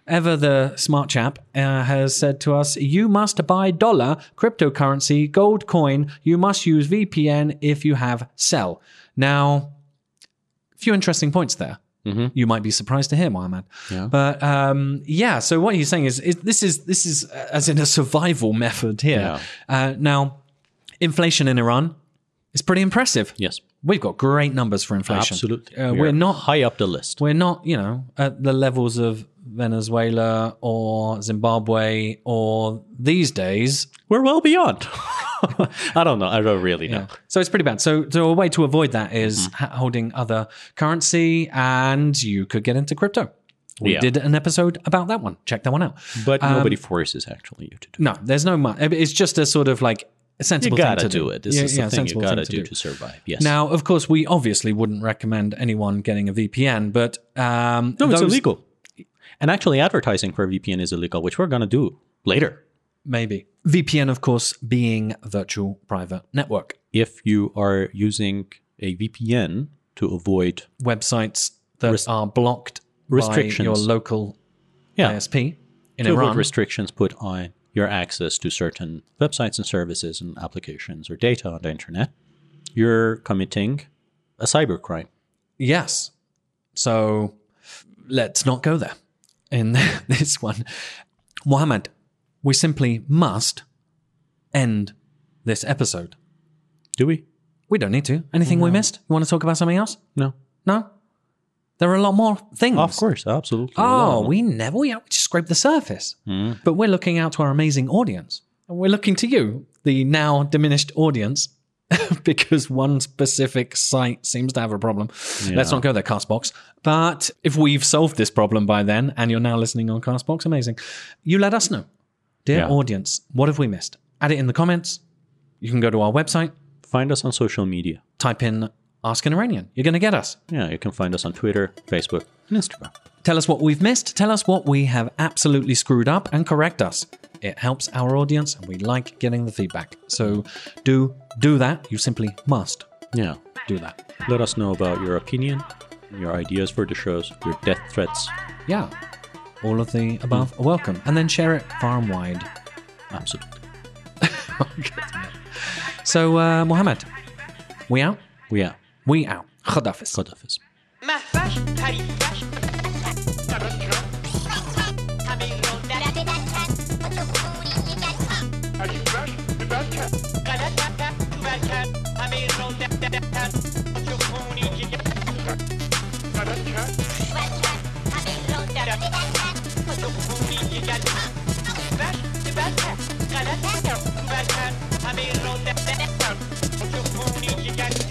ever the smart chap, uh, has said to us, You must buy dollar, cryptocurrency, gold coin. You must use VPN if you have Cell. Now, a few interesting points there. You might be surprised to hear, Mohammed. Yeah. But um, yeah, so what he's saying is, is this is this is uh, as in a survival method here. Yeah. Uh, now, inflation in Iran is pretty impressive. Yes. We've got great numbers for inflation. Absolutely. Uh, We we're not high up the list. we're not, you know, at the levels of Venezuela or Zimbabwe or these days. We're well beyond. I don't know. I don't really know. So it's pretty bad. So, so a way to avoid that is Mm-hmm. holding other currency, and you could get into crypto. We Yeah. did an episode about that one. Check that one out. But nobody forces actually you to do. No, there's no money. It's just a sort of like a You sensible gotta thing to do it. This is the thing you gotta thing do to survive. Yes. Now, of course, we obviously wouldn't recommend anyone getting a VPN, but um, no, it's illegal. And actually, advertising for a VPN is illegal, which we're gonna do later. Maybe. VPN, of course, being virtual private network. If you are using a VPN to avoid Websites that are blocked restrictions. by your local yeah, ISP in to avoid Iran. restrictions put on your access to certain websites and services and applications or data on the internet, you're committing a cybercrime. yes. So let's not go there in this one. Mohammed, we simply must end this episode. Do we? We don't need to. Anything we missed? You want to talk about something else? No. No? There are a lot more things. Of course, absolutely. Oh, we never, we just scraped the surface. Hmm. But we're looking out to our amazing audience. And we're looking to you, the now diminished audience, because one specific site seems to have a problem. Let's not go there, Castbox. But if we've solved this problem by then and you're now listening on Castbox, amazing. You let us know. Dear Yeah. audience, what have we missed? Add it in the comments. You can go to our website, find us on social media. type in Ask an Iranian. You're going to get us. Yeah, you can find us on Twitter, Facebook, and Instagram. Tell us what we've missed. Tell us what we have absolutely screwed up and correct us. It helps our audience and we like getting the feedback. So do do that. You simply must Yeah. do that. Let us know about your opinion, your ideas for the shows, your death threats. Yeah. All of the above are welcome. And then share it far and wide. Absolutely. So, uh, Mohammed, we out? We out. واو خدافز خدافز محفش حریفش همه را دفتر تو خونی که